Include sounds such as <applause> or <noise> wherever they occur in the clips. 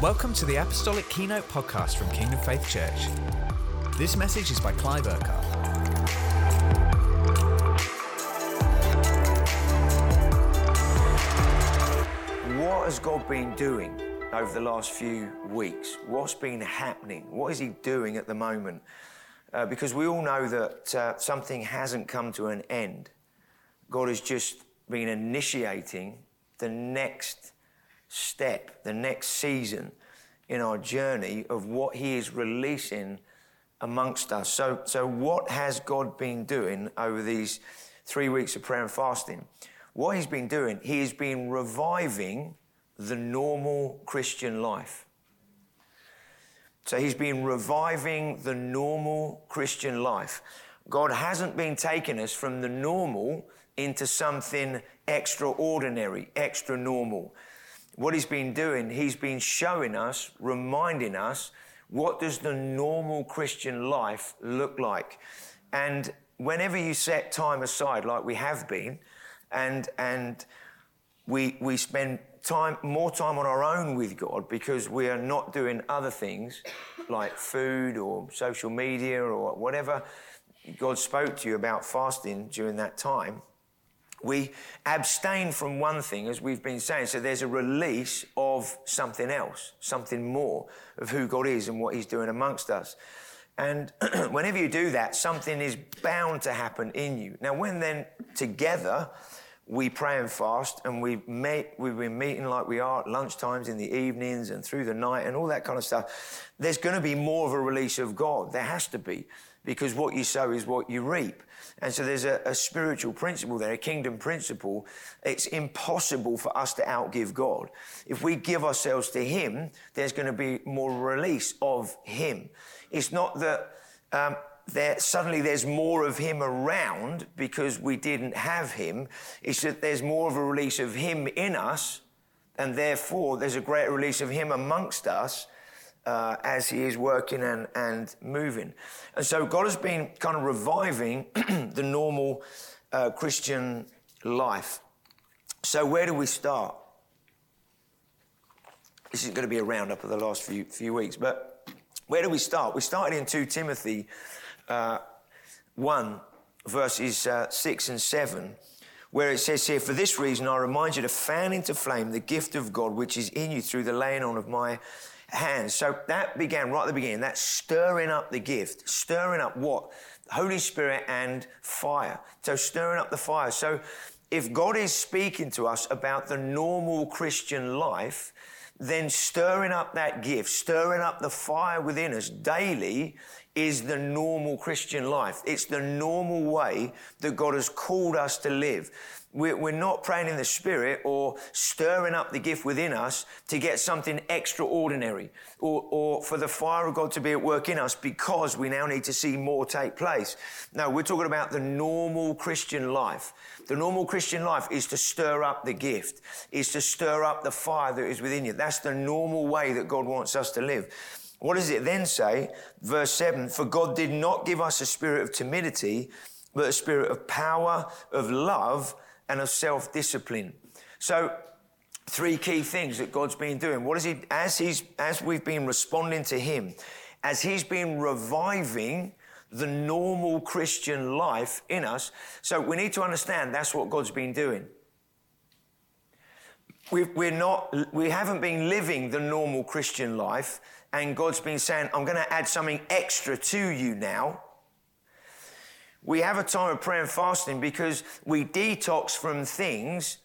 Welcome to the Apostolic Keynote podcast from Kingdom Faith Church. This message is by Clive Urquhart. What has God been doing over the last few weeks? What's been happening? What is He doing at the moment? Uh, because we all know that uh, something hasn't come to an end. God has just been initiating the next step, the next season in our journey of what He is releasing amongst us. So, so what has God been doing over these three weeks of prayer and fasting? What He's been doing, He has been reviving the normal Christian life. So He's been reviving the normal Christian life. God hasn't been taking us from the normal into something extraordinary, extra normal what he's been doing, he's been showing us, reminding us, what does the normal Christian life look like? And whenever you set time aside, like we have been, and and we we spend time more time on our own with God because we are not doing other things like food or social media or whatever God spoke to you about fasting during that time we abstain from one thing, as we've been saying. So there's a release of something else, something more of who God is and what He's doing amongst us. And <clears throat> whenever you do that, something is bound to happen in you. Now, when then together we pray and fast and we meet, we've been meeting like we are at lunchtimes in the evenings and through the night and all that kind of stuff, there's going to be more of a release of God. There has to be because what you sow is what you reap. And so there's a, a, spiritual principle there, a kingdom principle. It's impossible for us to outgive God. If we give ourselves to Him, there's going to be more release of Him. It's not that um, there, suddenly there's more of Him around because we didn't have Him. It's that there's more of a release of Him in us, and therefore there's a greater release of Him amongst us uh, as he is working and, and moving. And so God has been kind of reviving <clears throat> the normal uh, Christian life. So, where do we start? This is going to be a roundup of the last few, few weeks, but where do we start? We started in 2 Timothy uh, 1, verses uh, 6 and 7 where it says here, For this reason I remind you to fan into flame the gift of God which is in you through the laying on of my hands. So that began right at the beginning. That's stirring up the gift, stirring up what? Holy Spirit and fire. So stirring up the fire. So if God is speaking to us about the normal Christian life, then stirring up that gift, stirring up the fire within us daily is the normal Christian life. It's the normal way that God has called us to live. We're not praying in the Spirit or stirring up the gift within us to get something extraordinary or, or for the fire of God to be at work in us because we now need to see more take place. No, we're talking about the normal Christian life. The normal Christian life is to stir up the gift, is to stir up the fire that is within you. That's the normal way that God wants us to live. What does it then say? Verse 7 For God did not give us a spirit of timidity, but a spirit of power, of love, and of self discipline. So, three key things that God's been doing. What is He, as, he's, as we've been responding to Him, as He's been reviving the normal Christian life in us. So, we need to understand that's what God's been doing. we we're not, we haven't been living the normal Christian life, and God's been saying, I'm going to add something extra to you now. We have a time of prayer and fasting because we detox from things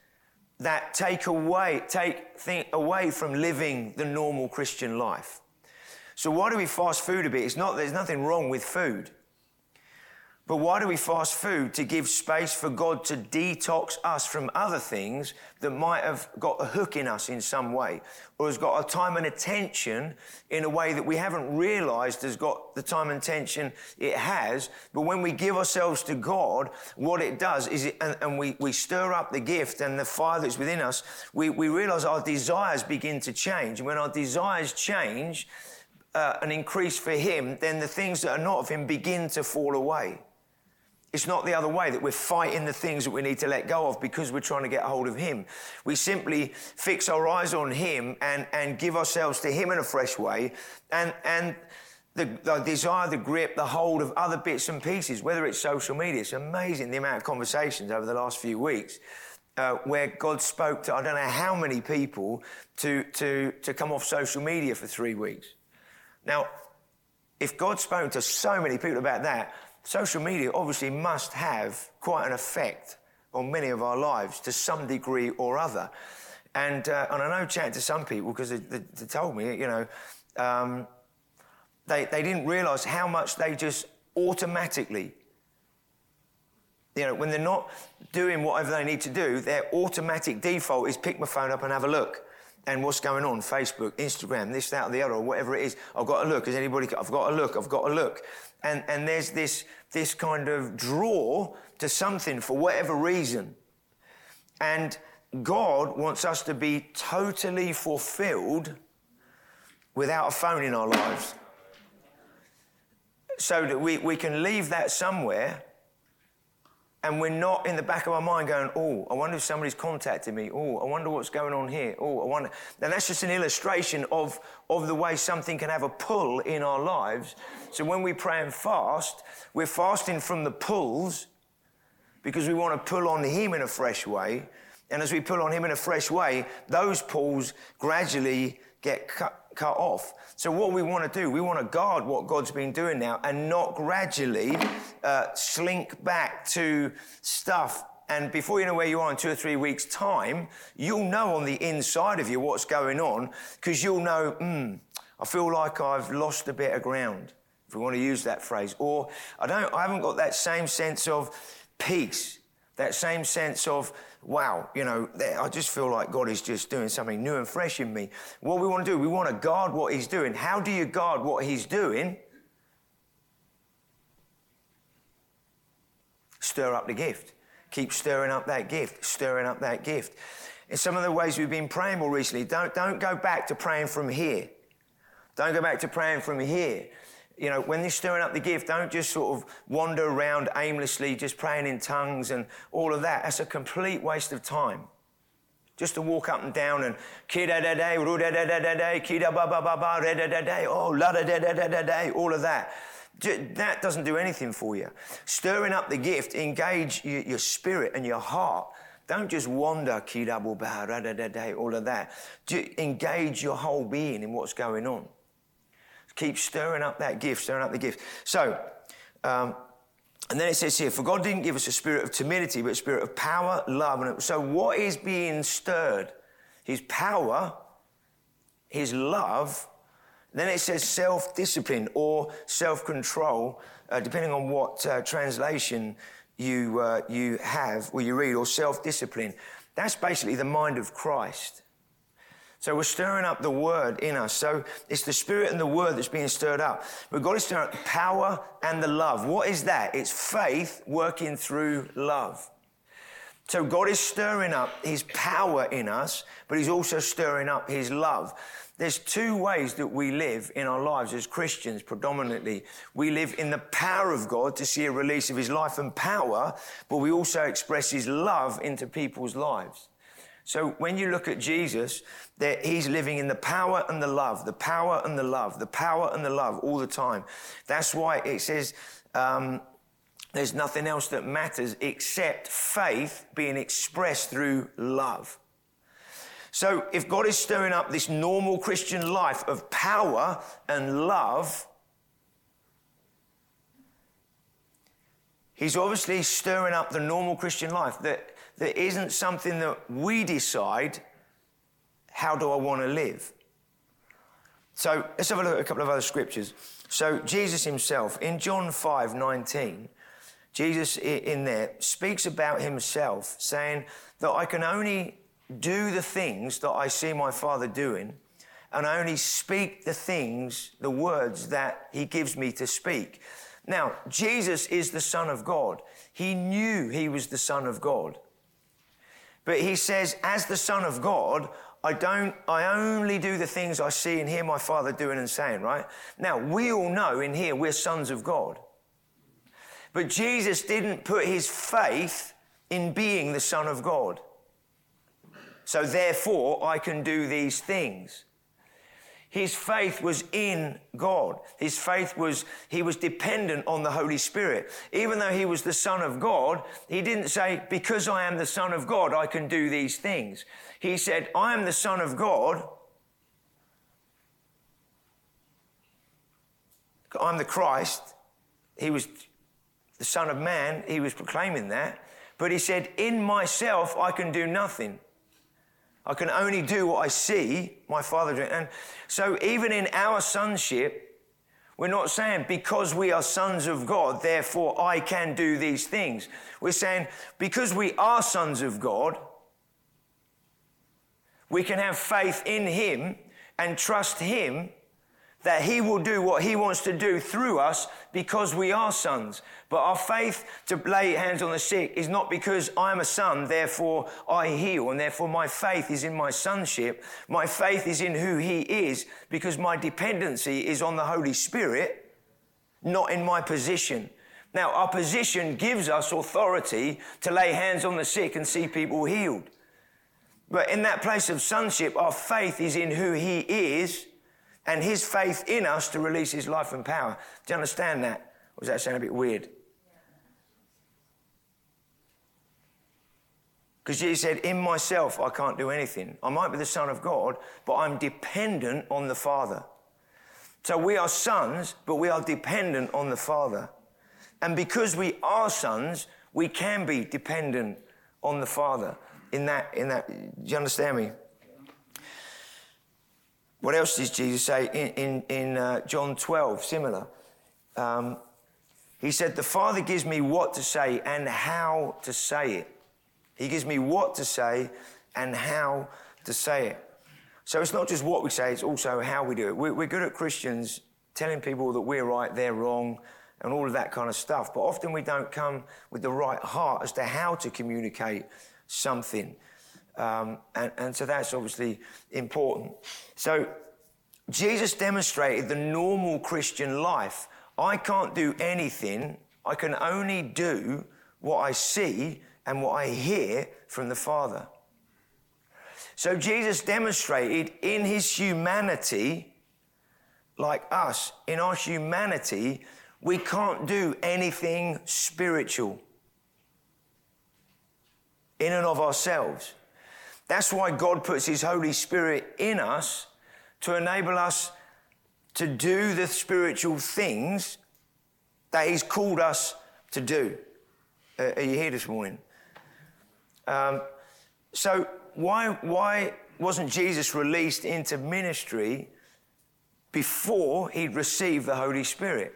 that take away, take away from living the normal Christian life. So why do we fast food a bit? It's not, there's nothing wrong with food. But why do we fast food? To give space for God to detox us from other things that might have got a hook in us in some way, or has got a time and attention in a way that we haven't realized has got the time and attention it has. But when we give ourselves to God, what it does is, it, and, and, we, we stir up the gift and the fire that's within us, we, we realize our desires begin to change. And when our desires change, uh, and increase for Him, then the things that are not of Him begin to fall away. It's not the other way that we're fighting the things that we need to let go of because we're trying to get hold of Him. We simply fix our eyes on Him and, and give ourselves to Him in a fresh way. And, and the, the, desire, the grip, the hold of other bits and pieces, whether it's social media. It's amazing the amount of conversations over the last few weeks uh, where God spoke to I don't know how many people to, to, to come off social media for three weeks. Now, if God spoke to so many people about that, social media obviously must have quite an effect on many of our lives to some degree or other. And, uh, and I know chatting to some people because they, they, they, told me, you know, um, they, they didn't realize how much they just automatically, you know, when they're not doing whatever they need to do, their automatic default is pick my phone up and have a look and what's going on Facebook, Instagram, this, that, or the other, or whatever it is. I've got to look. Is anybody? I've got to look. I've got to look. And and there's this this kind of draw to something for whatever reason. And God wants us to be totally fulfilled without a phone in our lives. So that we, we can leave that somewhere and we're not in the back of our mind going, oh, I wonder if somebody's contacted me. Oh, I wonder what's going on here. Oh, I wonder. And that's just an illustration of, of the way something can have a pull in our lives. So when we pray and fast, we're fasting from the pulls because we want to pull on Him in a fresh way. And as we pull on Him in a fresh way, those pulls gradually get cut cut off. So, what we want to do, we want to guard what God's been doing now and not gradually uh, slink back to stuff. And before you know where you are in two or three weeks' time, you'll know on the inside of you what's going on because you'll know, hmm, I feel like I've lost a bit of ground, if we want to use that phrase. Or I, don't, I haven't got that same sense of peace, that same sense of, wow, you know, I just feel like God is just doing something new and fresh in me. What we want to do, we want to guard what He's doing. How do you guard what He's doing? Stir up the gift. Keep stirring up that gift, stirring up that gift. In some of the ways we've been praying more recently, don't, don't go back to praying from here. Don't go back to praying from here you know, when you're stirring up the gift, don't just sort of wander around aimlessly, just praying in tongues and all of that. That's a complete waste of time. Just to walk up and down and kida da da ru da da da da da kida ba ba ba ba da da da da oh la da da da da da da all of that. That doesn't do anything for you. Stirring up the gift, engage your spirit and your heart. Don't just wander, kida ba da da da da all of that. Engage your whole being in what's going on. Keep stirring up that gift, stirring up the gift. So, um, and then it says here, for God didn't give us a spirit of timidity, but a spirit of power, love. And so, what is being stirred? His power, his love. Then it says self discipline or self control, uh, depending on what uh, translation you, uh, you have or you read, or self discipline. That's basically the mind of Christ. So we're stirring up the word in us. So it's the spirit and the word that's being stirred up. We've got to stir up the power and the love. What is that? It's faith working through love. So God is stirring up his power in us, but he's also stirring up his love. There's two ways that we live in our lives as Christians predominantly. We live in the power of God to see a release of his life and power, but we also express his love into people's lives. So when you look at Jesus, that he's living in the power and the love, the power and the love, the power and the love all the time. That's why it says um, there's nothing else that matters except faith being expressed through love. So if God is stirring up this normal Christian life of power and love, He's obviously stirring up the normal Christian life that that isn't something that we decide, how do I want to live? So let's have a look at a couple of other scriptures. So Jesus himself, in John 5 19, Jesus in there speaks about himself, saying that I can only do the things that I see my Father doing, and I only speak the things, the words that he gives me to speak. Now, Jesus is the Son of God. He knew he was the Son of God. But he says, as the Son of God, I don't, I only do the things I see and hear my Father doing and saying, right? Now, we all know in here we're sons of God. But Jesus didn't put his faith in being the Son of God. So therefore, I can do these things. His faith was in God. His faith was, he was dependent on the Holy Spirit. Even though he was the Son of God, he didn't say, because I am the Son of God, I can do these things. He said, I am the Son of God. I'm the Christ. He was the Son of Man. He was proclaiming that. But he said, in myself, I can do nothing. I can only do what I see my Father doing. And so, even in our sonship, we're not saying because we are sons of God, therefore I can do these things. We're saying because we are sons of God, we can have faith in Him and trust Him that He will do what He wants to do through us because we are sons. But our faith to lay hands on the sick is not because I'm a son, therefore I heal, and therefore my faith is in my sonship. My faith is in who He is because my dependency is on the Holy Spirit, not in my position. Now, our position gives us authority to lay hands on the sick and see people healed. But in that place of sonship, our faith is in who He is and his faith in us to release his life and power. Do you understand that? Or does that sound a bit weird? Because Jesus said, In myself, I can't do anything. I might be the Son of God, but I'm dependent on the Father. So we are sons, but we are dependent on the Father. And because we are sons, we can be dependent on the Father. In that, in that, do you understand me? What else does Jesus say in, in, in uh, John 12? Similar. Um, he said, The Father gives me what to say and how to say it. He gives me what to say and how to say it. So it's not just what we say, it's also how we do it. We're, we're good at Christians telling people that we're right, they're wrong, and all of that kind of stuff. But often we don't come with the right heart as to how to communicate something. Um, and, and so that's obviously important. So Jesus demonstrated the normal Christian life. I can't do anything, I can only do what I see and what I hear from the Father. So Jesus demonstrated in his humanity, like us, in our humanity, we can't do anything spiritual in and of ourselves. That's why God puts His Holy Spirit in us to enable us to do the spiritual things that He's called us to do. Uh, are you here this morning? Um, so, why, why wasn't Jesus released into ministry before he'd received the Holy Spirit?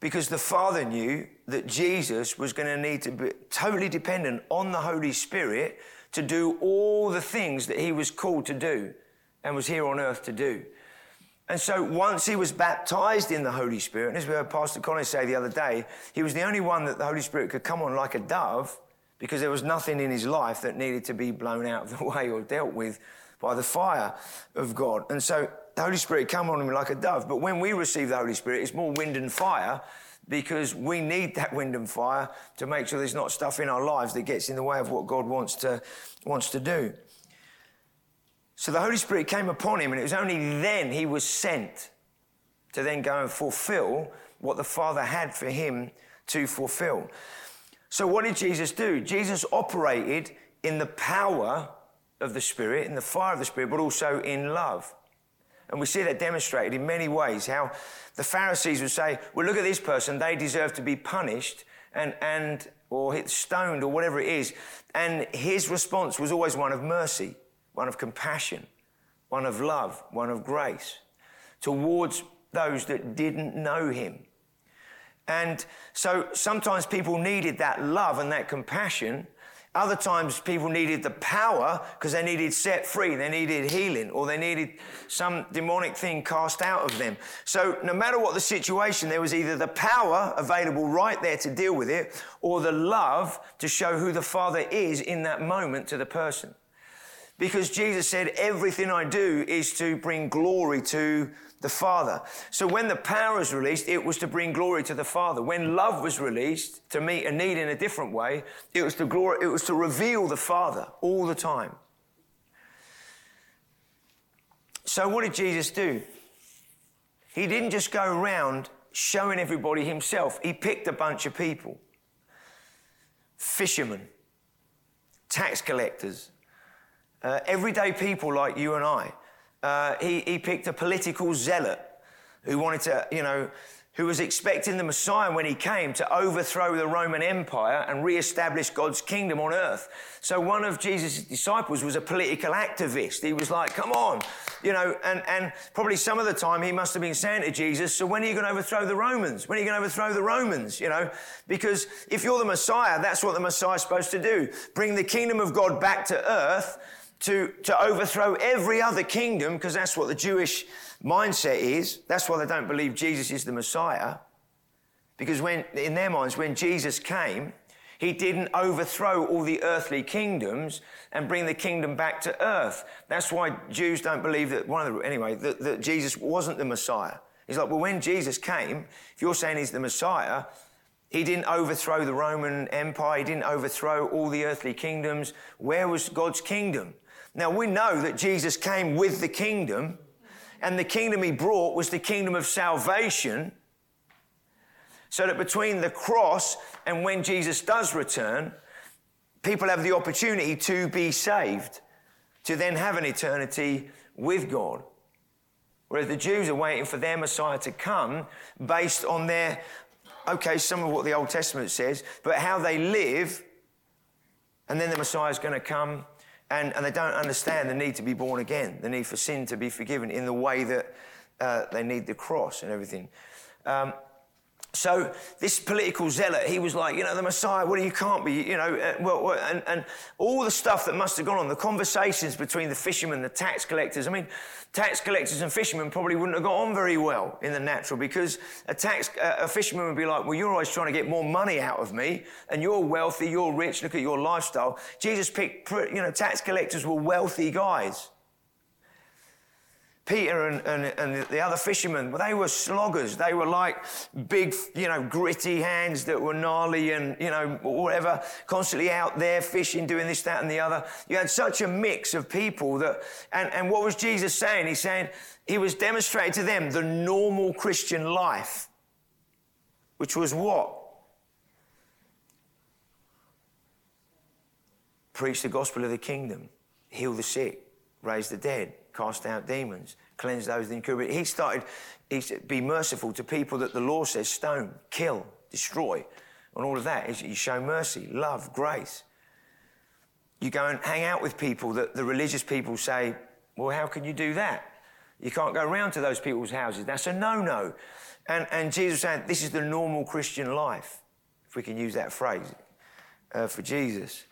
Because the Father knew that Jesus was going to need to be totally dependent on the Holy Spirit to do all the things that he was called to do and was here on earth to do. And so once he was baptized in the Holy Spirit, and as we heard Pastor Collins say the other day, he was the only one that the Holy Spirit could come on like a dove because there was nothing in his life that needed to be blown out of the <laughs> way or dealt with by the fire of God. And so the Holy Spirit came on him like a dove. But when we receive the Holy Spirit, it's more wind and fire because we need that wind and fire to make sure there's not stuff in our lives that gets in the way of what God wants to, wants to do. So the Holy Spirit came upon him, and it was only then he was sent to then go and fulfill what the Father had for him to fulfill. So, what did Jesus do? Jesus operated in the power of the Spirit, in the fire of the Spirit, but also in love. And we see that demonstrated in many ways how the Pharisees would say, Well, look at this person, they deserve to be punished and, and or stoned or whatever it is. And his response was always one of mercy, one of compassion, one of love, one of grace towards those that didn't know him. And so sometimes people needed that love and that compassion other times people needed the power because they needed set free, they needed healing, or they needed some demonic thing cast out of them. So no matter what the situation, there was either the power available right there to deal with it, or the love to show who the Father is in that moment to the person. because Jesus said, Everything I do is to bring glory to the Father. So when the power was released, it was to bring glory to the Father. When love was released to meet a need in a different way, it was to glory, it was to reveal the Father all the time. So what did Jesus do? He didn't just go around showing everybody himself. He picked a bunch of people. Fishermen, tax collectors, uh, everyday people like you and I. Uh, he, he picked a political zealot who wanted to, you know, who was expecting the Messiah when he came to overthrow the Roman Empire and re-establish God's kingdom on earth. So one of Jesus' disciples was a political activist. He was like, come on, you know, and, and probably some of the time he must have been saying to Jesus, so when are you going to overthrow the Romans? When are you going to overthrow the Romans? You know, because if you're the Messiah, that's what the Messiah is supposed to do. Bring the kingdom of God back to earth to, to overthrow every other kingdom, because that's what the Jewish mindset is. That's why they don't believe Jesus is the Messiah. Because when, in their minds, when Jesus came, he didn't overthrow all the earthly kingdoms and bring the kingdom back to earth. That's why Jews don't believe that one of the, anyway, that, that Jesus wasn't the Messiah. He's like, well, when Jesus came, if you're saying he's the Messiah, he didn't overthrow the Roman Empire. He didn't overthrow all the earthly kingdoms. Where was God's kingdom? Now we know that Jesus came with the kingdom, and the kingdom he brought was the kingdom of salvation. So that between the cross and when Jesus does return, people have the opportunity to be saved, to then have an eternity with God. Whereas the Jews are waiting for their Messiah to come based on their, okay, some of what the Old Testament says, but how they live, and then the Messiah is going to come and, and they don't understand the need to be born again, the need for sin to be forgiven in the way that uh, they need the cross and everything. Um, so this political zealot, he was like, you know, the Messiah, well, you can't be, you know, uh, well, and, and all the stuff that must have gone on, the conversations between the fishermen, the tax collectors. I mean, tax collectors and fishermen probably wouldn't have got on very well in the natural because a tax, uh, a fisherman would be like, well, you're always trying to get more money out of me and you're wealthy, you're rich, look at your lifestyle. Jesus picked, you know, tax collectors were wealthy guys. Peter and, and, and, the other fishermen, they were sloggers. They were like big, you know, gritty hands that were gnarly and, you know, whatever, constantly out there fishing, doing this, that, and the other. You had such a mix of people that, and, and what was Jesus saying? He's saying, he was demonstrating to them the normal Christian life, which was what? Preach the gospel of the kingdom, heal the sick, raise the dead cast out demons, cleanse those in incurable. He started, he said, be merciful to people that the law says stone, kill, destroy, and all of that. You show mercy, love, grace. You go and hang out with people that the religious people say, well, how can you do that? You can't go around to those people's houses. That's a no-no. And, and Jesus said, this is the normal Christian life, if we can use that phrase uh, for Jesus.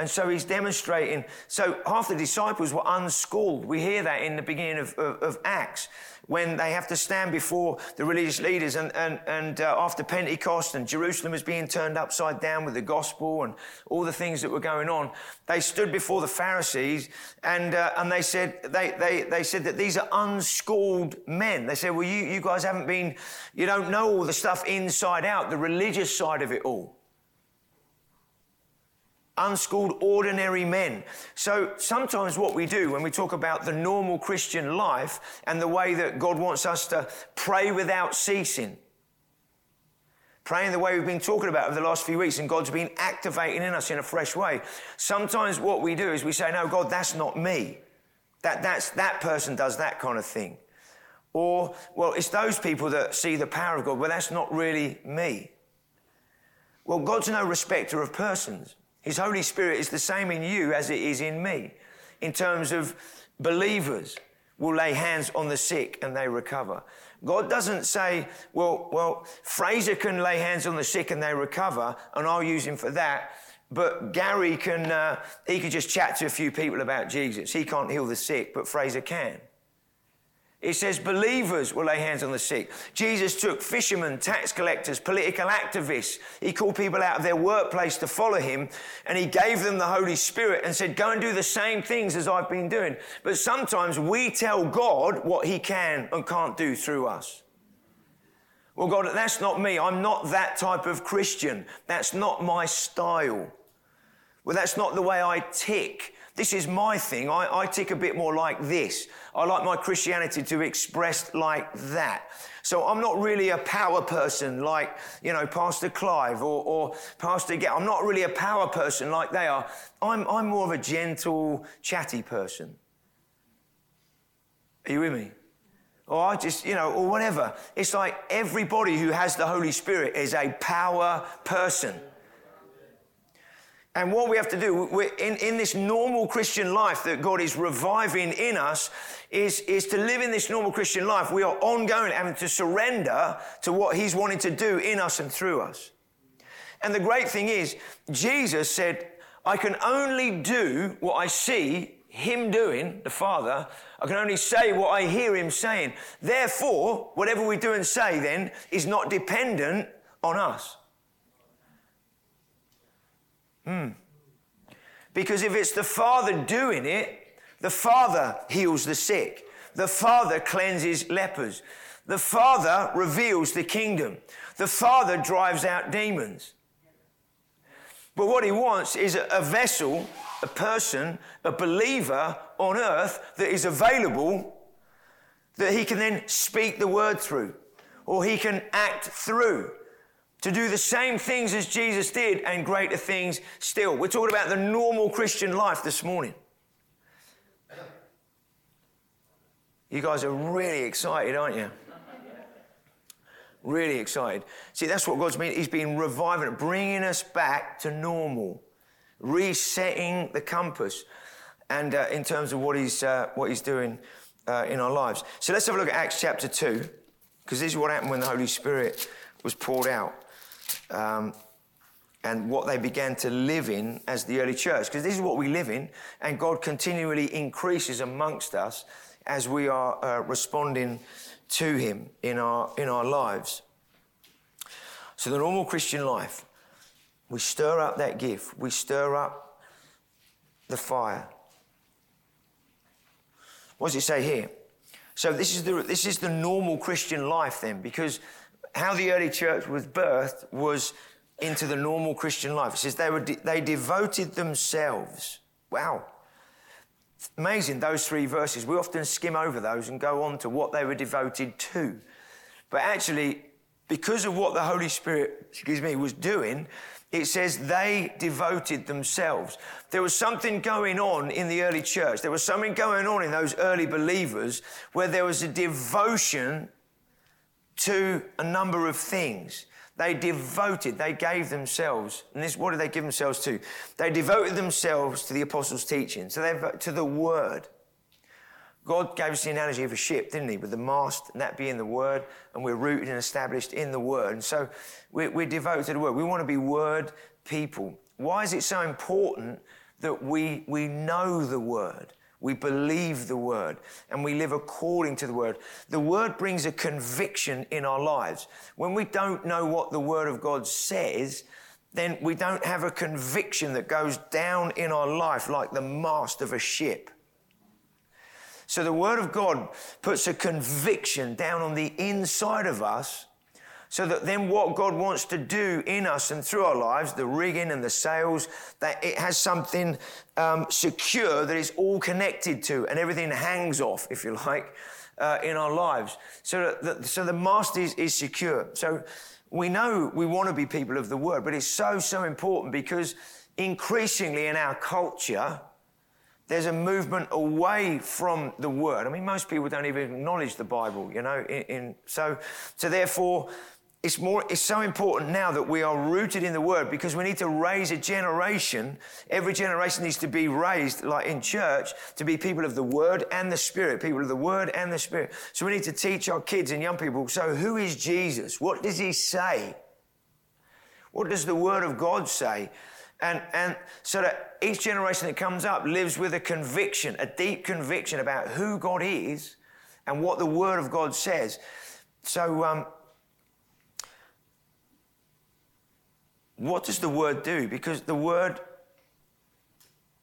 And so he's demonstrating. So half the disciples were unschooled. We hear that in the beginning of, of, of Acts when they have to stand before the religious leaders and, and, and uh, after Pentecost and Jerusalem was being turned upside down with the gospel and all the things that were going on. They stood before the Pharisees and, uh, and they said, they, they, they said that these are unschooled men. They said, well, you, you guys haven't been, you don't know all the stuff inside out, the religious side of it all unschooled, ordinary men. So sometimes what we do when we talk about the normal Christian life and the way that God wants us to pray without ceasing, praying the way we've been talking about over the last few weeks, and God's been activating in us in a fresh way. Sometimes what we do is we say, No, God, that's not me. That, that's, that person does that kind of thing. Or, well, it's those people that see the power of God. Well, that's not really me. Well, God's no respecter of persons. His Holy Spirit is the same in you as it is in me. In terms of believers will lay hands on the sick and they recover. God doesn't say, well, well, Fraser can lay hands on the sick and they recover, and I'll use him for that. But Gary can, uh, he could just chat to a few people about Jesus. He can't heal the sick, but Fraser can. It says believers will lay hands on the sick. Jesus took fishermen, tax collectors, political activists. He called people out of their workplace to follow him and he gave them the Holy Spirit and said, Go and do the same things as I've been doing. But sometimes we tell God what he can and can't do through us. Well, God, that's not me. I'm not that type of Christian. That's not my style. Well, that's not the way I tick. This is my thing. I, I tick a bit more like this. I like my Christianity to be expressed like that. So I'm not really a power person like, you know, Pastor Clive or, or Pastor Get. I'm not really a power person like they are. I'm, I'm more of a gentle, chatty person. Are you with me? Or I just, you know, or whatever. It's like everybody who has the Holy Spirit is a power person. And what we have to do in, in this normal Christian life that God is reviving in us is, is to live in this normal Christian life. We are ongoing having to surrender to what He's wanting to do in us and through us. And the great thing is, Jesus said, I can only do what I see Him doing, the Father. I can only say what I hear Him saying. Therefore, whatever we do and say then is not dependent on us. Hmm. Because if it's the Father doing it, the Father heals the sick. The Father cleanses lepers. The Father reveals the kingdom. The Father drives out demons. But what he wants is a, vessel, a person, a believer on earth that is available that he can then speak the word through or he can act through to do the same things as Jesus did and greater things still. We're talking about the normal Christian life this morning. You guys are really excited, aren't you? Really excited. See, that's what God's been. He's been reviving, bringing us back to normal, resetting the compass, and uh, in terms of what He's uh, what He's doing uh, in our lives. So let's have a look at Acts chapter two, because this is what happened when the Holy Spirit was poured out um, and what they began to live in as the early church. Because this is what we live in, and God continually increases amongst us as we are uh, responding to Him in our, in our lives. So, the normal Christian life, we stir up that gift, we stir up the fire. What does it say here? So this is the this is the normal Christian life then, because how the early church was birthed was into the normal Christian life. It says they, were de- they devoted themselves. Wow. Amazing, those three verses. We often skim over those and go on to what they were devoted to. But actually, because of what the Holy Spirit, excuse me, was doing, it says they devoted themselves. There was something going on in the early church. There was something going on in those early believers where there was a devotion to a number of things. They devoted, they gave themselves, and this, what did they give themselves to? They devoted themselves to the apostles' teaching, so they to the word. God gave us the analogy of a ship, didn't he? With the mast, and that being the word, and we're rooted and established in the word. And so we're, we're devoted to the word. We want to be word people. Why is it so important that we, we know the word? We believe the word and we live according to the word. The word brings a conviction in our lives. When we don't know what the word of God says, then we don't have a conviction that goes down in our life like the mast of a ship. So the word of God puts a conviction down on the inside of us so that then what God wants to do in us and through our lives, the rigging and the sails, that it has something um, secure that is all connected to and everything hangs off, if you like, uh, in our lives. So, that the, so the mast is, is secure. So we know we want to be people of the word, but it's so, so important because increasingly in our culture, there's a movement away from the word. I mean, most people don't even acknowledge the Bible, you know. In, in, so, so therefore, it's more it's so important now that we are rooted in the word because we need to raise a generation every generation needs to be raised like in church to be people of the word and the spirit people of the word and the spirit. So we need to teach our kids and young people. So who is jesus? What does he say? What does the word of god say? And and so that each generation that comes up lives with a conviction a deep conviction about who god is and what the Word of God says. So, um, what does the Word do? Because the Word,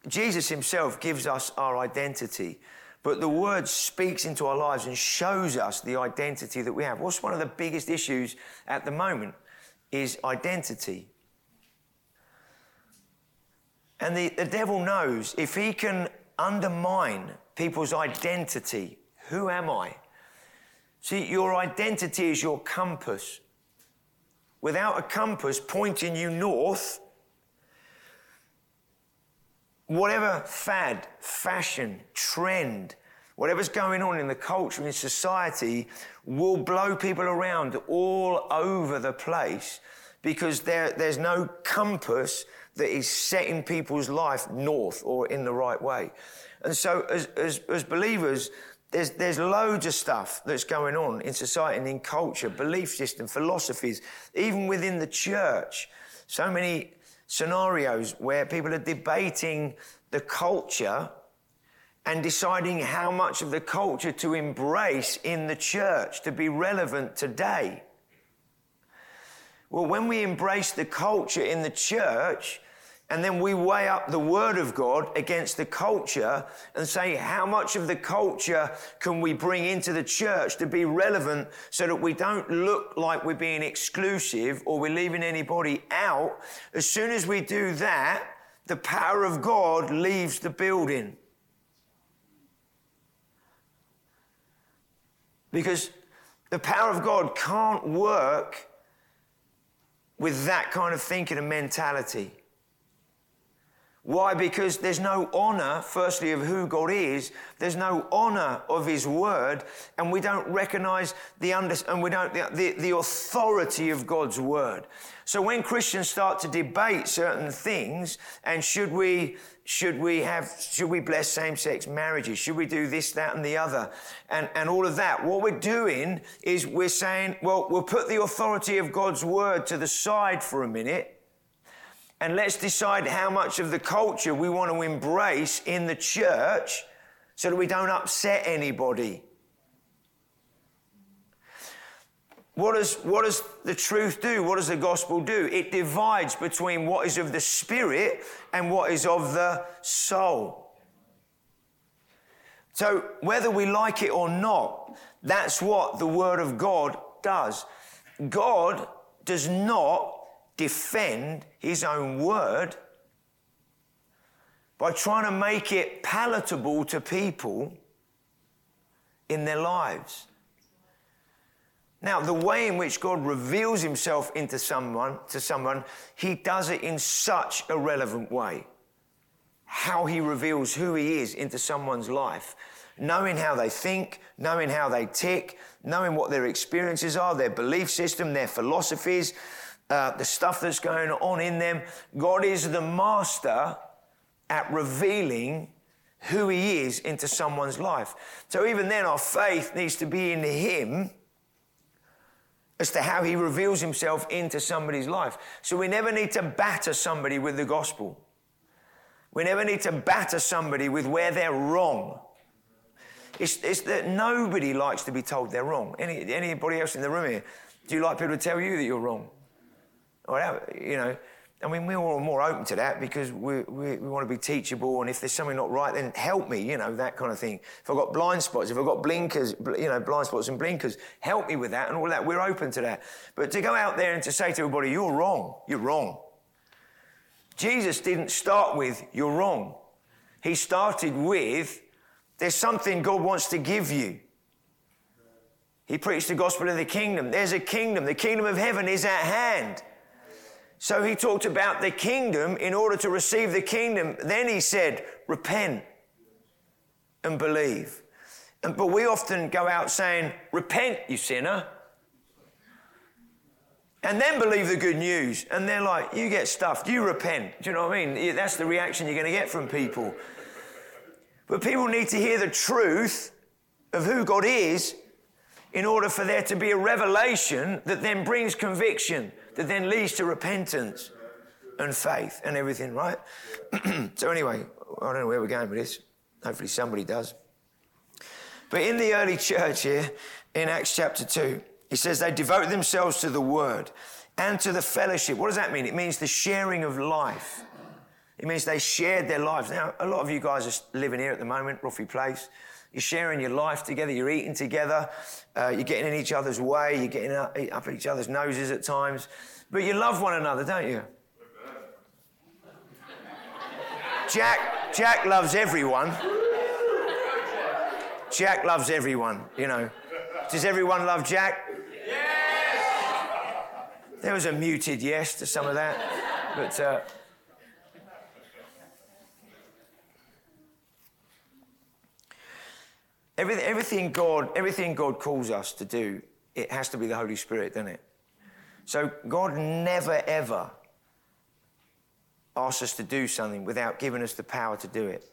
Jesus Himself gives us our identity. But the word speaks into our lives and shows us the identity that we have. What's one of the biggest issues at the moment is identity. And the, the devil knows if he can undermine people's identity, who am I? See, your identity is your compass. Without a compass pointing you north, whatever fad, fashion, trend, whatever's going on in the culture, in society, will blow people around all over the place because there, there's no compass that is setting people's life north or in the right way. And so, as, as, as believers, there's, there's loads of stuff that's going on in society and in culture, belief system, philosophies, even within the church. So many scenarios where people are debating the culture and deciding how much of the culture to embrace in the church to be relevant today. Well, when we embrace the culture in the church, and then we weigh up the Word of God against the culture and say, how much of the culture can we bring into the church to be relevant so that we don't look like we're being exclusive or we're leaving anybody out? As soon as we do that, the power of God leaves the building. Because the power of God can't work with that kind of thinking and mentality. Why? Because there's no honor, firstly, of who God is. There's no honor of His word, and we don't recognize the under, and we don't the, the, the authority of God's word. So when Christians start to debate certain things, and should we should we have should we bless same-sex marriages? Should we do this, that, and the other, and and all of that? What we're doing is we're saying, well, we'll put the authority of God's word to the side for a minute and let's decide how much of the culture we want to embrace in the church so that we don't upset anybody. What does, what does the truth do? What does the gospel do? It divides between what is of the spirit and what is of the soul. So, whether we like it or not, that's what the Word of God does. God does not defend his own word by trying to make it palatable to people in their lives. Now, the way in which God reveals himself into someone, to someone, he does it in such a relevant way. How he reveals who he is into someone's life. Knowing how they think, knowing how they tick, knowing what their experiences are, their belief system, their philosophies, uh, the stuff that's going on in them. God is the master at revealing who He is into someone's life. So even then, our faith needs to be in Him as to how He reveals Himself into somebody's life. So we never need to batter somebody with the gospel. We never need to batter somebody with where they're wrong. It's, it's, that nobody likes to be told they're wrong. Any, anybody else in the room here? Do you like people to tell you that you're wrong? Or you know. I mean, we're all more open to that because we, we, we, want to be teachable, and if there's something not right, then help me, you know, that kind of thing. If I've got blind spots, if I've got blinkers, you know, blind spots and blinkers, help me with that and all that. We're open to that. But to go out there and to say to everybody, you're wrong, you're wrong. Jesus didn't start with, you're wrong. He started with, there's something God wants to give you. He preached the gospel of the kingdom. There's a kingdom. The kingdom of heaven is at hand. So he talked about the kingdom. In order to receive the kingdom, then he said, repent and believe. And, but we often go out saying, repent, you sinner. And then believe the good news. And they're like, you get stuffed, you repent. Do you know what I mean? That's the reaction you're going to get from people. But people need to hear the truth of who God is in order for there to be a revelation that then brings conviction that then leads to repentance and faith and everything, right? <clears throat> so, anyway, I don't know where we're going with this. Hopefully, somebody does. But in the early church here, in Acts chapter 2, he says they devote themselves to the word and to the fellowship. What does that mean? It means the sharing of life. It means they shared their lives. Now, a lot of you guys are living here at the moment, Roffey Place. You're sharing your life together, you're eating together, uh, you're getting in each other's way, you're getting up, up each other's noses at times. But you love one another, don't you? Jack, Jack loves everyone. Jack loves everyone, you know. Does everyone love Jack? Yes! There was a muted yes to some of that. But uh, everything, everything, God, everything God calls us to do, it has to be the Holy Spirit, doesn't it? So God never, ever asks us to do something without giving us the power to do it.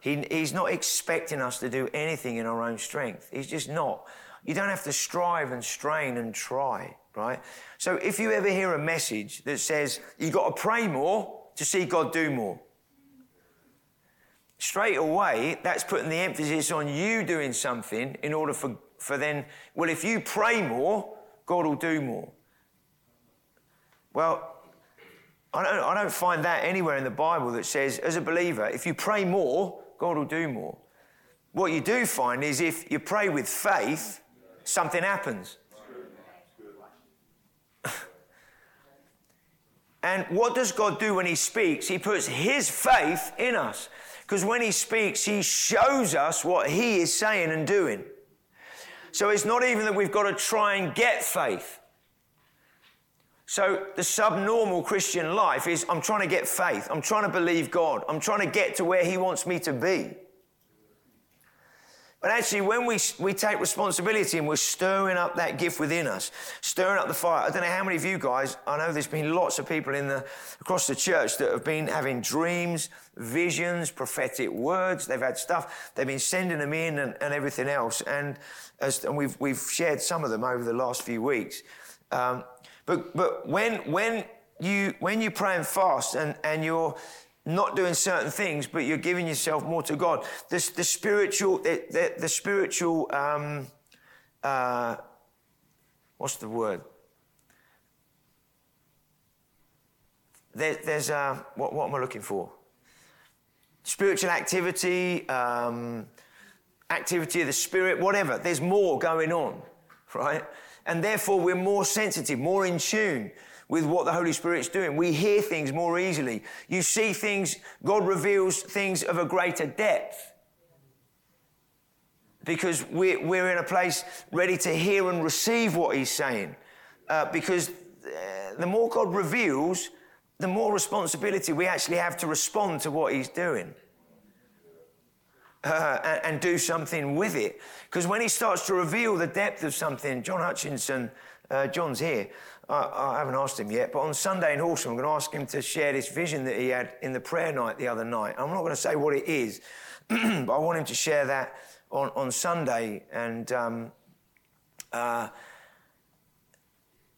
He, he's not expecting us to do anything in our own strength. He's just not. You don't have to strive and strain and try, right? So if you ever hear a message that says you've got to pray more to see God do more, straight away, that's putting the emphasis on you doing something in order for, for then, well, if you pray more, God will do more. Well, I don't, I don't find that anywhere in the Bible that says, as a believer, if you pray more, God will do more. What you do find is if you pray with faith, something happens. <laughs> and what does God do when He speaks? He puts His faith in us. Because when He speaks, He shows us what He is saying and doing. So it's not even that we've got to try and get faith. So the subnormal Christian life is I'm trying to get faith. I'm trying to believe God. I'm trying to get to where He wants me to be. But actually, when we, we take responsibility and we're stirring up that gift within us, stirring up the fire, I don't know how many of you guys, I know there's been lots of people in the, across the church that have been having dreams, visions, prophetic words. They've had stuff, they've been sending them in and, and everything else. And, as, and we've, we've shared some of them over the last few weeks. Um, but, but when, when, you, when you pray and fast and, and you're not doing certain things, but you're giving yourself more to God, the, the spiritual, the, the, the spiritual, um, uh, what's the word? There, there's, uh, what, what am I looking for? Spiritual activity, um, activity of the spirit, whatever. There's more going on, <laughs> right? And therefore, we're more sensitive, more in tune with what the Holy Spirit's doing. We hear things more easily. You see things, God reveals things of a greater depth. Because we're, we're in a place ready to hear and receive what He's saying. Uh, because uh, the more God reveals, the more responsibility we actually have to respond to what He's doing uh, and, and, do something with it. Because when he starts to reveal the depth of something, John Hutchinson, uh, John's here. I, haven't asked him yet, but on Sunday in Horsham, I'm going to ask him to share this vision that he had in the prayer night the other night. I'm not going to say what it is, <clears throat> but I want him to share that on, on Sunday. And um, uh,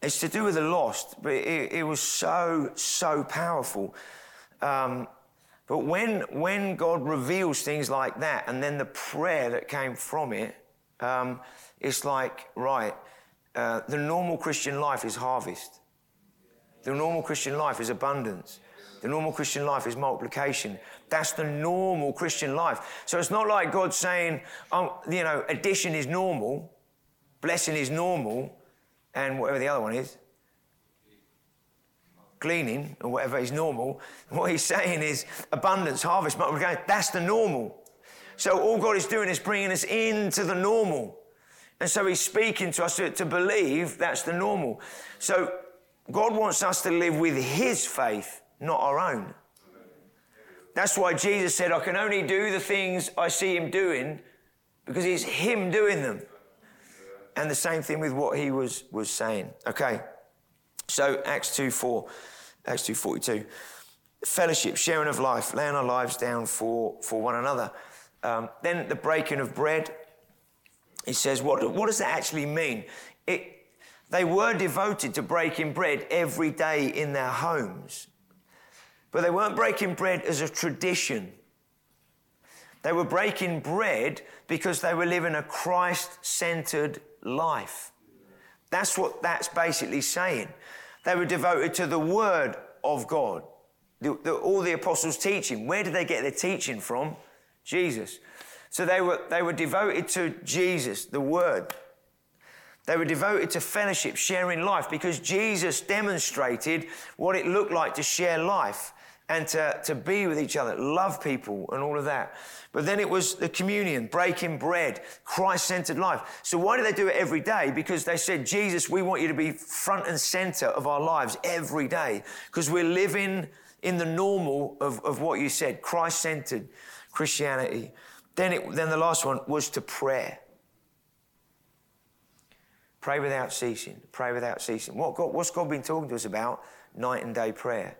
it's to do with the lost, but it, it was so, so powerful. Um, but when, when God reveals things like that, and then the prayer that came from it, um, it's like, right, uh, the normal Christian life is harvest. The normal Christian life is abundance. The normal Christian life is multiplication. That's the normal Christian life. So it's not like God saying, oh, you know, addition is normal, blessing is normal, and whatever the other one is gleaning or whatever is normal. What he's saying is abundance, harvest, multiplication. That's the normal. So all God is doing is bringing us into the normal. And so he's speaking to us to, to believe that's the normal. So God wants us to live with his faith, not our own. That's why Jesus said, I can only do the things I see him doing because it's him doing them. And the same thing with what he was, was saying. Okay. So Acts 2 4, Acts 2 42. Fellowship, sharing of life, laying our lives down for, for one another. Um, then the breaking of bread. He says, what, what does that actually mean? It, they were devoted to breaking bread every day in their homes. But they weren't breaking bread as a tradition. They were breaking bread because they were living a Christ centered life. That's what that's basically saying. They were devoted to the Word of God, the, the, all the apostles' teaching. Where did they get their teaching from? Jesus. So they were, they were devoted to Jesus, the Word. They were devoted to fellowship, sharing life, because Jesus demonstrated what it looked like to share life and to, to be with each other, love people, and all of that. But then it was the communion, breaking bread, Christ centered life. So why do they do it every day? Because they said, Jesus, we want you to be front and center of our lives every day, because we're living in the normal of, of what you said, Christ centered Christianity. Then, it, then the last one was to prayer. Pray without ceasing. Pray without ceasing. What God, what's God been talking to us about? Night and day prayer.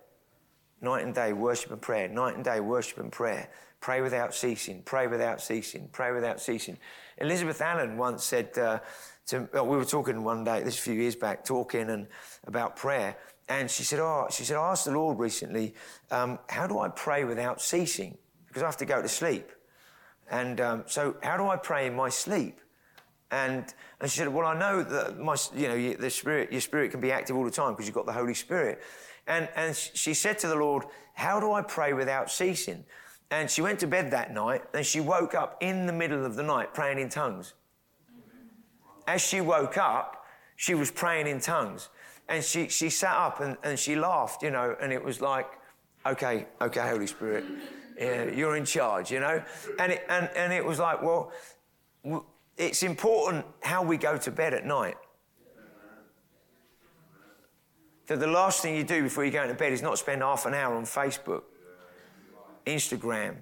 Night and day worship and prayer. Night and day worship and prayer. Pray without ceasing. Pray without ceasing. Pray without ceasing. Elizabeth Allen once said uh, to, well, we were talking one day, this a few years back, talking and about prayer. And she said, oh, she said, I asked the Lord recently, um, how do I pray without ceasing? Because I have to go to sleep. And um, so how do I pray in my sleep? And, and she said, Well, I know that my, you know, the spirit, your spirit can be active all the time because you've got the Holy Spirit. And, and she said to the Lord, How do I pray without ceasing? And she went to bed that night and she woke up in the middle of the night praying in tongues. As she woke up, she was praying in tongues. And she, she sat up and, and she laughed, you know, and it was like, okay, okay, Holy Spirit, yeah, you're in charge, you know? And it, and, and it was like, well, it's important how we go to bed at night. That the last thing you do before you go to bed is not spend half an hour on Facebook, Instagram,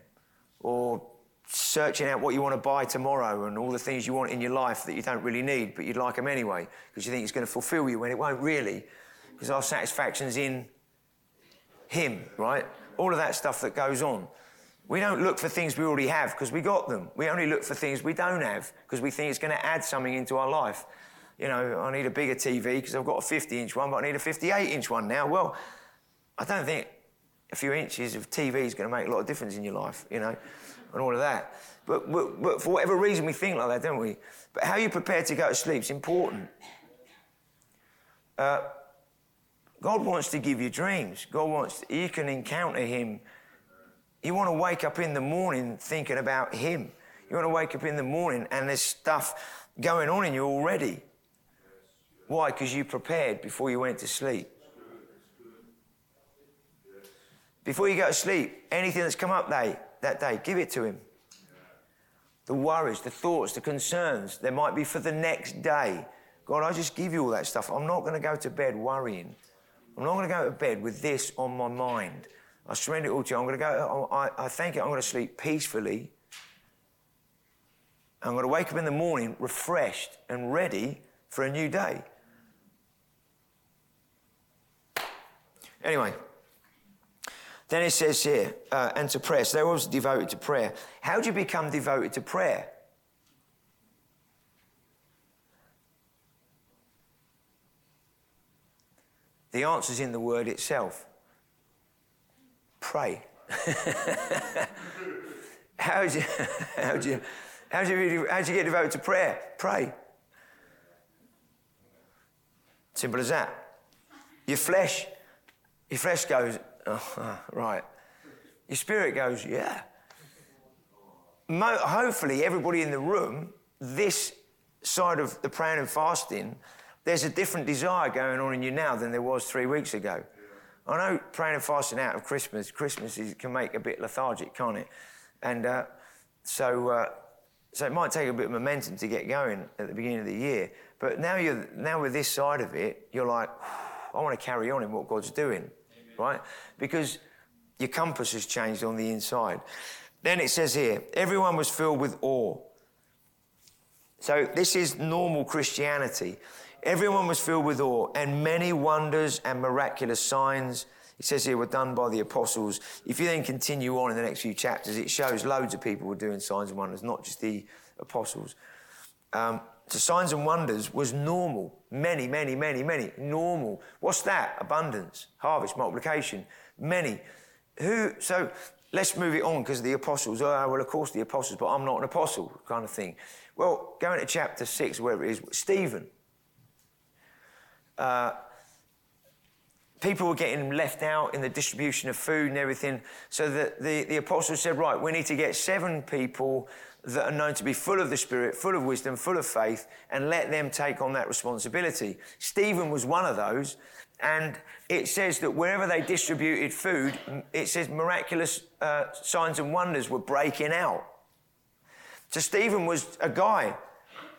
or searching out what you want to buy tomorrow and all the things you want in your life that you don't really need, but you'd like them anyway, because you think it's going to fulfill you when it won't really, because our satisfaction's in Him, right? All of that stuff that goes on. We don't look for things we already have because we got them. We only look for things we don't have because we think it's going to add something into our life. You know, I need a bigger TV because I've got a 50 inch one, but I need a 58 inch one now. Well, I don't think a few inches of TV is going to make a lot of difference in your life, you know, and all of that. But, but, but for whatever reason, we think like that, don't we? But how you prepare to go to sleep is important. Uh, God wants to give you dreams. God wants, to, you can encounter Him you want to wake up in the morning thinking about Him. You want to wake up in the morning and there's stuff going on in you already. Why? Because you prepared before you went to sleep. Before you go to sleep, anything that's come up that, day, give it to Him. The worries, the thoughts, the concerns, there might be for the next day. God, I just give you all that stuff. I'm not going to go to bed worrying. I'm not going to go to bed with this on my mind. I surrender it all to you. I'm going to go, I, I thank you. I'm going to sleep peacefully. I'm going to wake up in the morning refreshed and ready for a new day. Anyway, then it says here, uh, and to prayer. So they're were devoted to prayer. How do you become devoted to prayer? The answer's in the word itself pray. how do you, how do you, how do you, how you get devoted to prayer? Pray. Simple as that. Your flesh, your flesh goes, oh, ah, right. Your spirit goes, yeah. Mo- hopefully, everybody in the room, this side of the praying and fasting, there's a different desire going on in you now than there was three weeks ago. I know praying and fasting out of Christmas, Christmas is, can make a bit lethargic, can't it? And uh, so, uh, so it might take a bit of momentum to get going at the beginning of the year. But now you're now with this side of it, you're like, I want to carry on in what God's doing, Amen. right? Because your compass has changed on the inside. Then it says here, everyone was filled with awe. So this is normal Christianity. Everyone was filled with awe, and many wonders and miraculous signs, it says here, were done by the apostles. If you then continue on in the next few chapters, it shows loads of people were doing signs and wonders, not just the apostles. Um, so signs and wonders was normal. Many, many, many, many. Normal. What's that? Abundance, harvest, multiplication. Many. Who? So let's move it on because the apostles, oh, well, of course the apostles, but I'm not an apostle, kind of thing. Well, going to chapter 6, wherever it is, Stephen. Uh, people were getting left out in the distribution of food and everything. So the, the, the apostles said, right, we need to get seven people that are known to be full of the Spirit, full of wisdom, full of faith, and let them take on that responsibility. Stephen was one of those. And it says that wherever they distributed food, it says miraculous uh, signs and wonders were breaking out. So Stephen was a guy.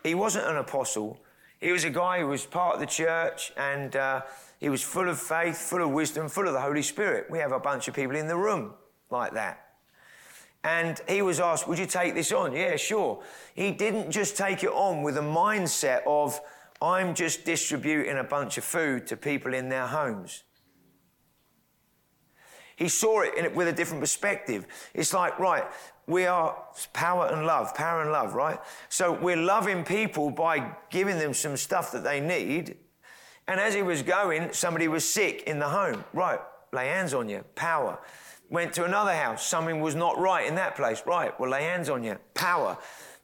He wasn't an apostle. He was a guy who was part of the church and uh, he was full of faith, full of wisdom, full of the Holy Spirit. We have a bunch of people in the room like that. And he was asked, Would you take this on? Yeah, sure. He didn't just take it on with a mindset of, I'm just distributing a bunch of food to people in their homes. He saw it with a different perspective. It's like, right, we are power and love, power and love, right? So we're loving people by giving them some stuff that they need. And as he was going, somebody was sick in the home. Right, lay hands on you, power. Went to another house, something was not right in that place. Right, well, lay hands on you, power.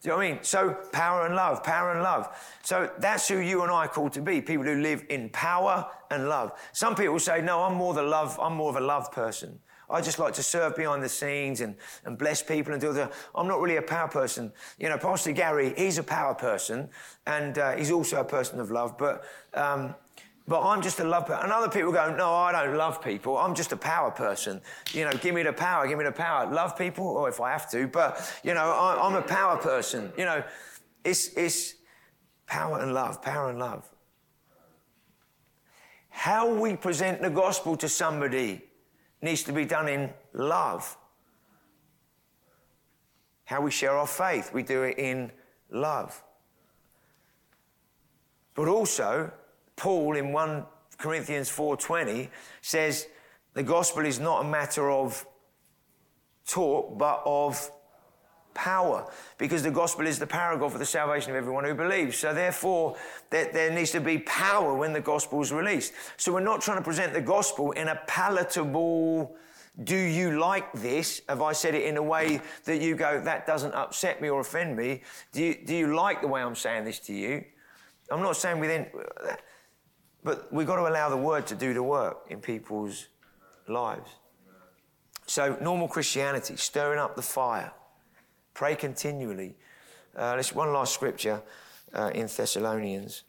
Do you know what I mean? So power and love, power and love. So that's who you and I are called to be, people who live in power and love. Some people say, no, I'm more the love, I'm more of a love person. I just like to serve behind the scenes and, and bless people and do the. I'm not really a power person. You know, Pastor Gary, he's a power person and uh, he's also a person of love, but um, but I'm just a love person. And other people go, no, I don't love people. I'm just a power person. You know, give me the power, give me the power. Love people, or if I have to, but, you know, I, am a power person. You know, it's, it's power and love, power and love. How we present the gospel to somebody needs to be done in love. How we share our faith, we do it in love. But also, Paul in 1 Corinthians 4:20 says the gospel is not a matter of talk but of power because the gospel is the paragon for the salvation of everyone who believes. So therefore there, there needs to be power when the gospel is released. So we're not trying to present the gospel in a palatable do you like this? Have I said it in a way that you go, that doesn't upset me or offend me? Do you, do you like the way I'm saying this to you? I'm not saying within but we've got to allow the word to do the work in people's lives. So, normal Christianity, stirring up the fire. Pray continually. Uh, let's one last scripture uh, in Thessalonians,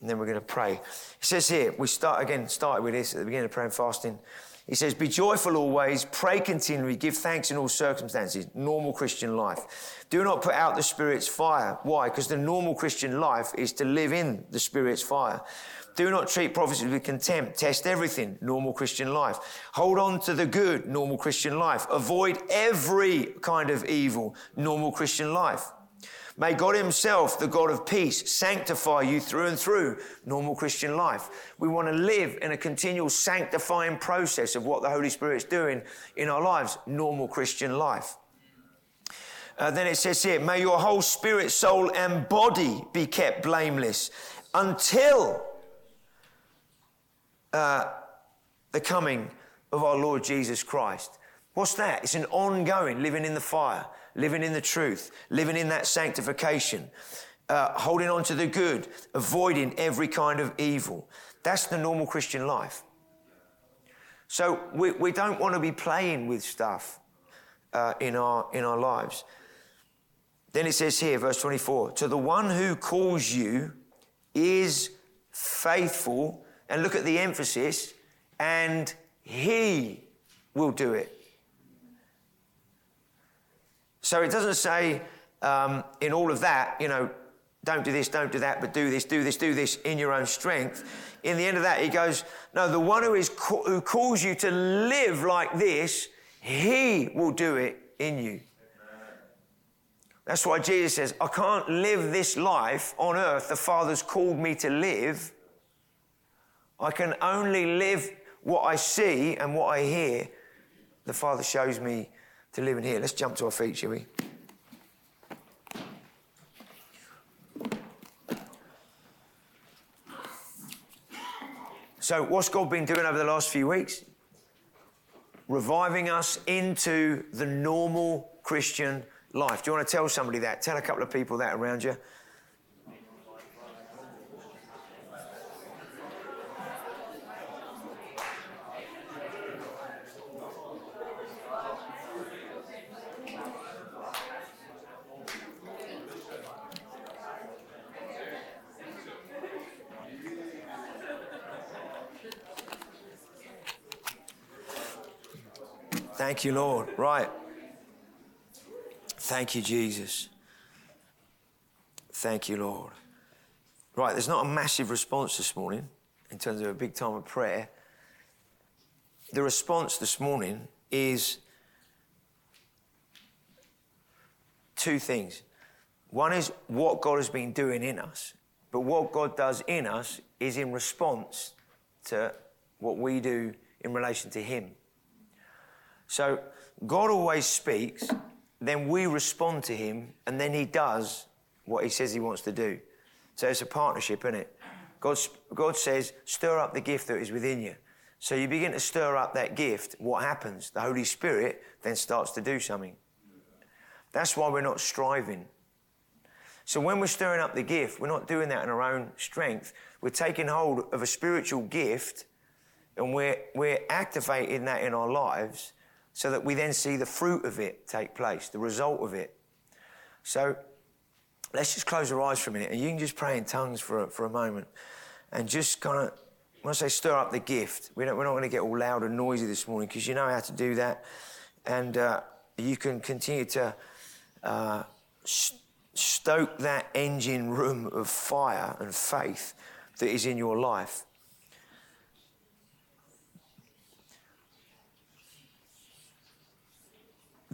and then we're going to pray. It says here, we start again, started with this at the beginning of prayer and fasting. He says, Be joyful always, pray continually, give thanks in all circumstances. Normal Christian life. Do not put out the Spirit's fire. Why? Because the normal Christian life is to live in the Spirit's fire. Do not treat prophecy with contempt. Test everything, normal Christian life. Hold on to the good, normal Christian life. Avoid every kind of evil, normal Christian life. May God Himself, the God of peace, sanctify you through and through normal Christian life. We want to live in a continual sanctifying process of what the Holy Spirit's doing in our lives, normal Christian life. Uh, then it says here, may your whole spirit, soul, and body be kept blameless until uh, the coming of our Lord Jesus Christ. What's that? It's an ongoing living in the fire living in the truth, living in that sanctification, uh, holding on to the good, avoiding every kind of evil. That's the normal Christian life. So we, we don't want to be playing with stuff uh, in, our, in our lives. Then it says here, verse 24, to the one who calls you is faithful, and look at the emphasis, and he will do it. So it doesn't say um, in all of that, you know, don't do this, don't do that, but do this, do this, do this in your own strength. In the end of that, he goes, no, the one who is who calls you to live like this, he will do it in you. That's why Jesus says, I can't live this life on earth the Father's called me to live. I can only live what I see and what I hear the Father shows me to live in here. Let's jump to our feet, shall we? So, what's God been doing over the last few weeks? reviving us into the normal Christian life. Do you want to tell somebody that? Tell a couple of people that around you. Thank you, Lord. Right. Thank you, Jesus. Thank you, Lord. Right, there's not a massive response this morning in terms of a big time of prayer. The response this morning is two things. One is what God has been doing in us, but what God does in us is in response to what we do in relation to Him. So God always speaks, then we respond to Him, and then He does what He says He wants to do. So it's a partnership, isn't it? God, God says, stir up the gift that is within you. So you begin to stir up that gift. What happens? The Holy Spirit then starts to do something. That's why we're not striving. So when we're stirring up the gift, we're not doing that in our own strength. We're taking hold of a spiritual gift and we're, we're activating that in our lives so that we then see the fruit of it take place, the result of it. So let's just close our eyes for a minute and you can just pray in tongues for, for a moment and just kind of, when I say stir up the gift, we don't, we're not going to get all loud and noisy this morning because you know how to do that. And uh, you can continue to uh, stoke that engine room of fire and faith that is in your life.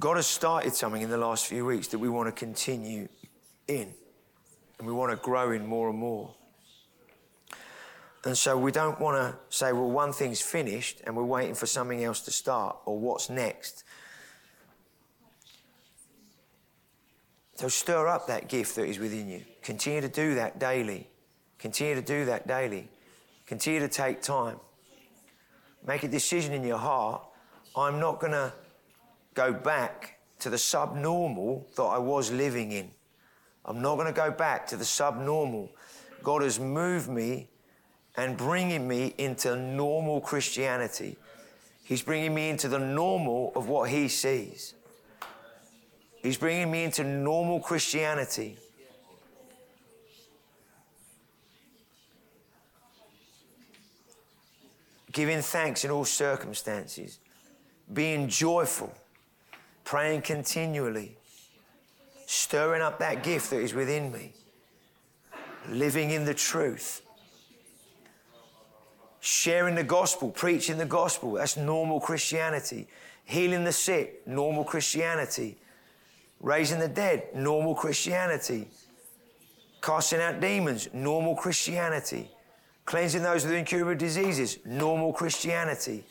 God has started something in the last few weeks that we want to continue in, and we want to grow in more and more. And so we don't want to say, well, one thing's finished and we're waiting for something else to start, or what's next. So stir up that gift that is within you. Continue to do that daily. Continue to do that daily. Continue to take time. Make a decision in your heart. I'm not going to go back to the subnormal that I was living in. I'm not going to go back to the subnormal. God has moved me and bringing me into normal Christianity. He's bringing me into the normal of what He sees. He's bringing me into normal Christianity. Giving thanks in all circumstances, being joyful praying continually, stirring up that gift that is within me, living in the truth, sharing the gospel, preaching the gospel. That's normal Christianity. Healing the sick, normal Christianity. Raising the dead, normal Christianity. Casting out demons, normal Christianity. Cleansing those with incurable diseases, normal Christianity.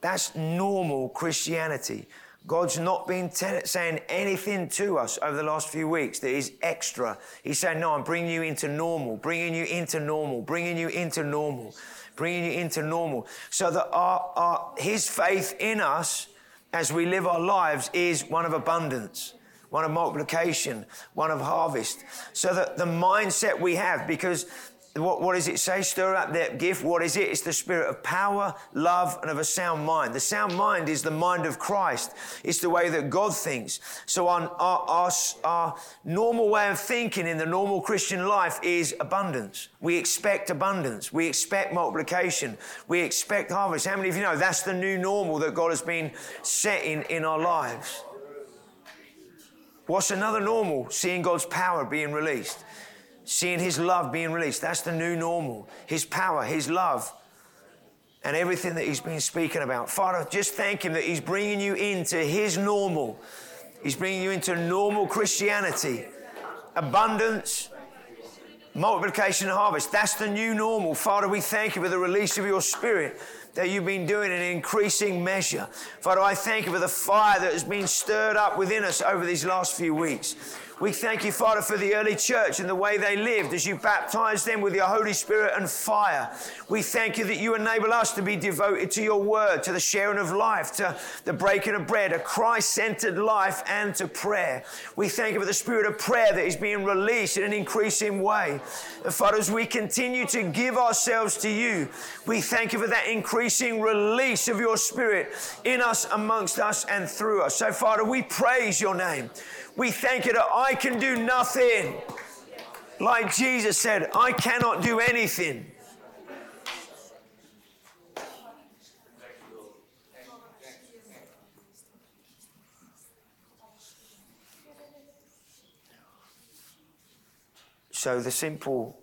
That's normal Christianity. God's not been saying anything to us over the last few weeks that is extra. He's saying, No, I'm bringing you into normal, bringing you into normal, bringing you into normal, bringing you into normal. So that our, our, His faith in us as we live our lives is one of abundance, one of multiplication, one of harvest. So that the mindset we have, because what, what does it say? Stir up that gift. What is it? It's the spirit of power, love, and of a sound mind. The sound mind is the mind of Christ. It's the way that God thinks. So our, our, our, our normal way of thinking in the normal Christian life is abundance. We expect abundance. We expect multiplication. We expect harvest. How many of you know that's the new normal that God has been setting in our lives? What's another normal? Seeing God's power being released seeing His love being released. That's the new normal. His power, His love, and everything that He's been speaking about. Father, just thank Him that He's bringing you into His normal. He's bringing you into normal Christianity, abundance, multiplication, and harvest. That's the new normal. Father, we thank you for the release of your Spirit that you've been doing in increasing measure. Father, I thank you for the fire that has been stirred up within us over these last few weeks. We thank you, Father, for the early church and the way they lived as you baptized them with your Holy Spirit and fire. We thank you that you enable us to be devoted to your word, to the sharing of life, to the breaking of bread, a Christ centered life, and to prayer. We thank you for the spirit of prayer that is being released in an increasing way. And Father, as we continue to give ourselves to you, we thank you for that increasing release of your spirit in us, amongst us, and through us. So, Father, we praise your name. We thank you that I can do nothing. Like Jesus said, I cannot do anything. So, the simple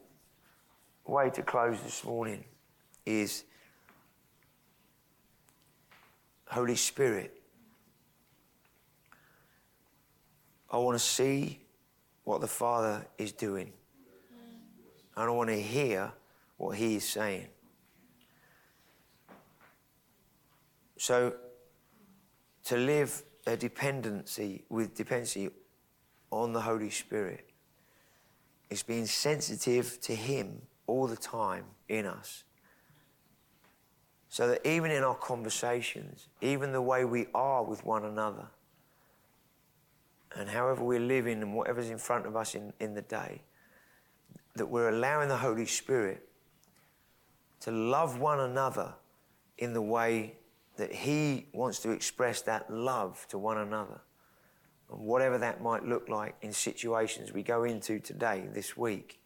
way to close this morning is Holy Spirit, I want to see what the Father is doing. I don't want to hear what He is saying. So, to live a dependency with dependency on the Holy Spirit is being sensitive to Him all the time in us. So that even in our conversations, even the way we are with one another, and however we're living and whatever's in front of us in, in the day, that we're allowing the Holy Spirit to love one another in the way that He wants to express that love to one another. And whatever that might look like in situations we go into today, this week.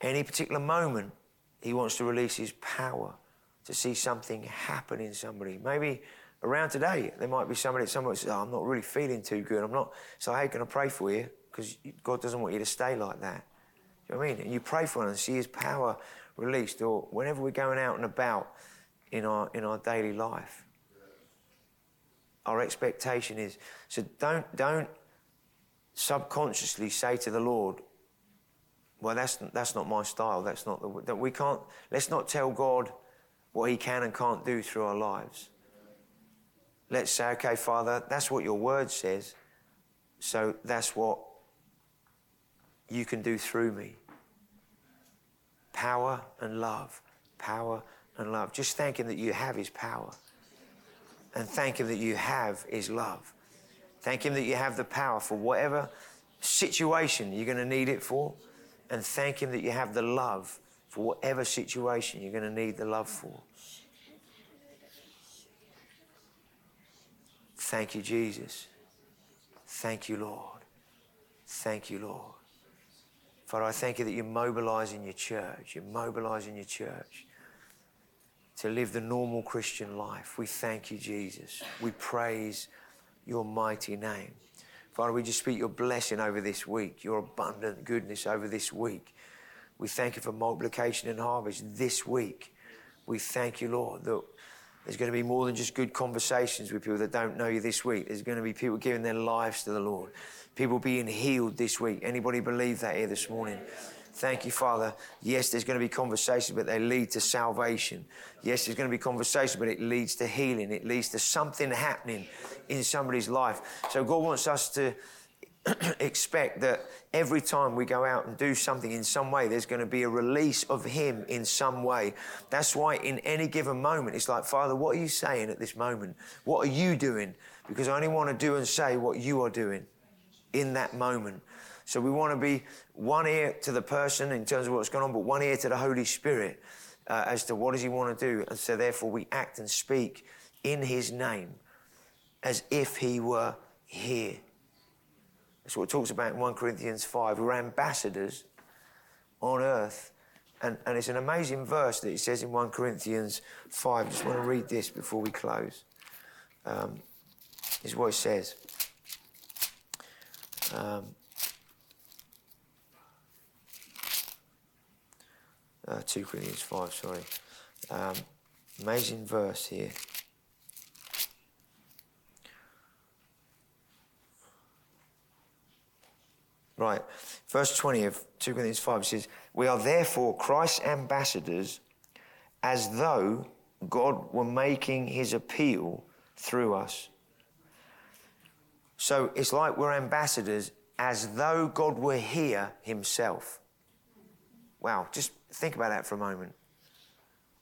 Any particular moment, He wants to release His power to see something happen in somebody. Maybe around today, there might be somebody, someone says, oh, I'm not really feeling too good. I'm not, so hey, can I pray for you? Because God doesn't want you to stay like that. Do you know what I mean? And you pray for them and see His power released, or whenever we're going out and about in our, in our daily life. Our expectation is, so don't, don't subconsciously say to the Lord, well, that's, that's not my style. That's not the, that we can't, let's not tell God what He can and can't do through our lives. Let's say, okay, Father, that's what your word says. So that's what you can do through me. Power and love. Power and love. Just thank Him that you have His power. And thank Him that you have His love. Thank Him that you have the power for whatever situation you're going to need it for. And thank Him that you have the love for whatever situation you're going to need the love for. Thank you, Jesus. Thank you, Lord. Thank you, Lord. Father, I thank you that you're mobilizing your church. You're mobilizing your church to live the normal Christian life. We thank you, Jesus. We praise your mighty name. Father, we just speak your blessing over this week, your abundant goodness over this week. We thank you for multiplication and harvest this week. We thank you, Lord, that there's going to be more than just good conversations with people that don't know you this week. There's going to be people giving their lives to the Lord. People being healed this week. Anybody believe that here this morning? Thank you, Father. Yes, there's going to be conversations, but they lead to salvation. Yes, there's going to be conversations, but it leads to healing. It leads to something happening in somebody's life. So God wants us to <clears throat> expect that every time we go out and do something in some way, there's going to be a release of Him in some way. That's why, in any given moment, it's like, Father, what are you saying at this moment? What are you doing? Because I only want to do and say what you are doing in that moment. So we want to be one ear to the person in terms of what's going on, but one ear to the Holy Spirit uh, as to what does He want to do. And so therefore we act and speak in His name as if He were here. That's what it talks about in 1 Corinthians 5. We're ambassadors on earth. And, and it's an amazing verse that it says in 1 Corinthians 5. I just want to read this before we close. Um, is what it says. Um, uh, 2 Corinthians 5, sorry. Um, amazing verse here. Right. Verse 20 of 2 Corinthians 5 says, We are therefore Christ's ambassadors as though God were making his appeal through us. So it's like we're ambassadors as though God were here himself. Wow, just think about that for a moment.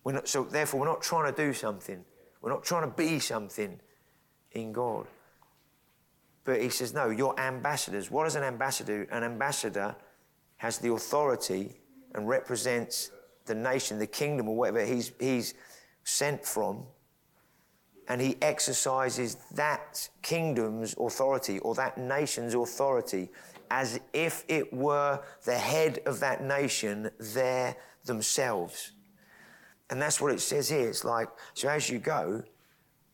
We're not, so therefore, we're not trying to do something. We're not trying to be something in God. But he says, no, you're ambassadors. What is an ambassador? An ambassador has the authority and represents the nation, the kingdom, or whatever he's, he's sent from. And he exercises that kingdom's authority or that nation's authority as if it were the head of that nation there themselves. And that's what it says here. It's like, so as you go,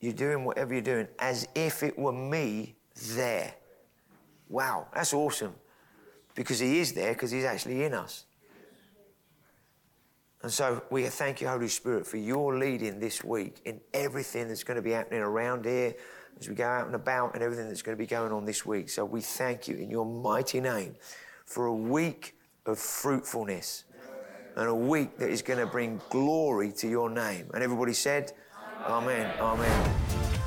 you're doing whatever you're doing as if it were me there. Wow, that's awesome. Because he is there, because he's actually in us. And so we thank you, Holy Spirit, for your leading this week in everything that's going to be happening around here as we go out and about and everything that's going to be going on this week. So we thank you in your mighty name for a week of fruitfulness and a week that is going to bring glory to your name. And everybody said, Amen. Amen.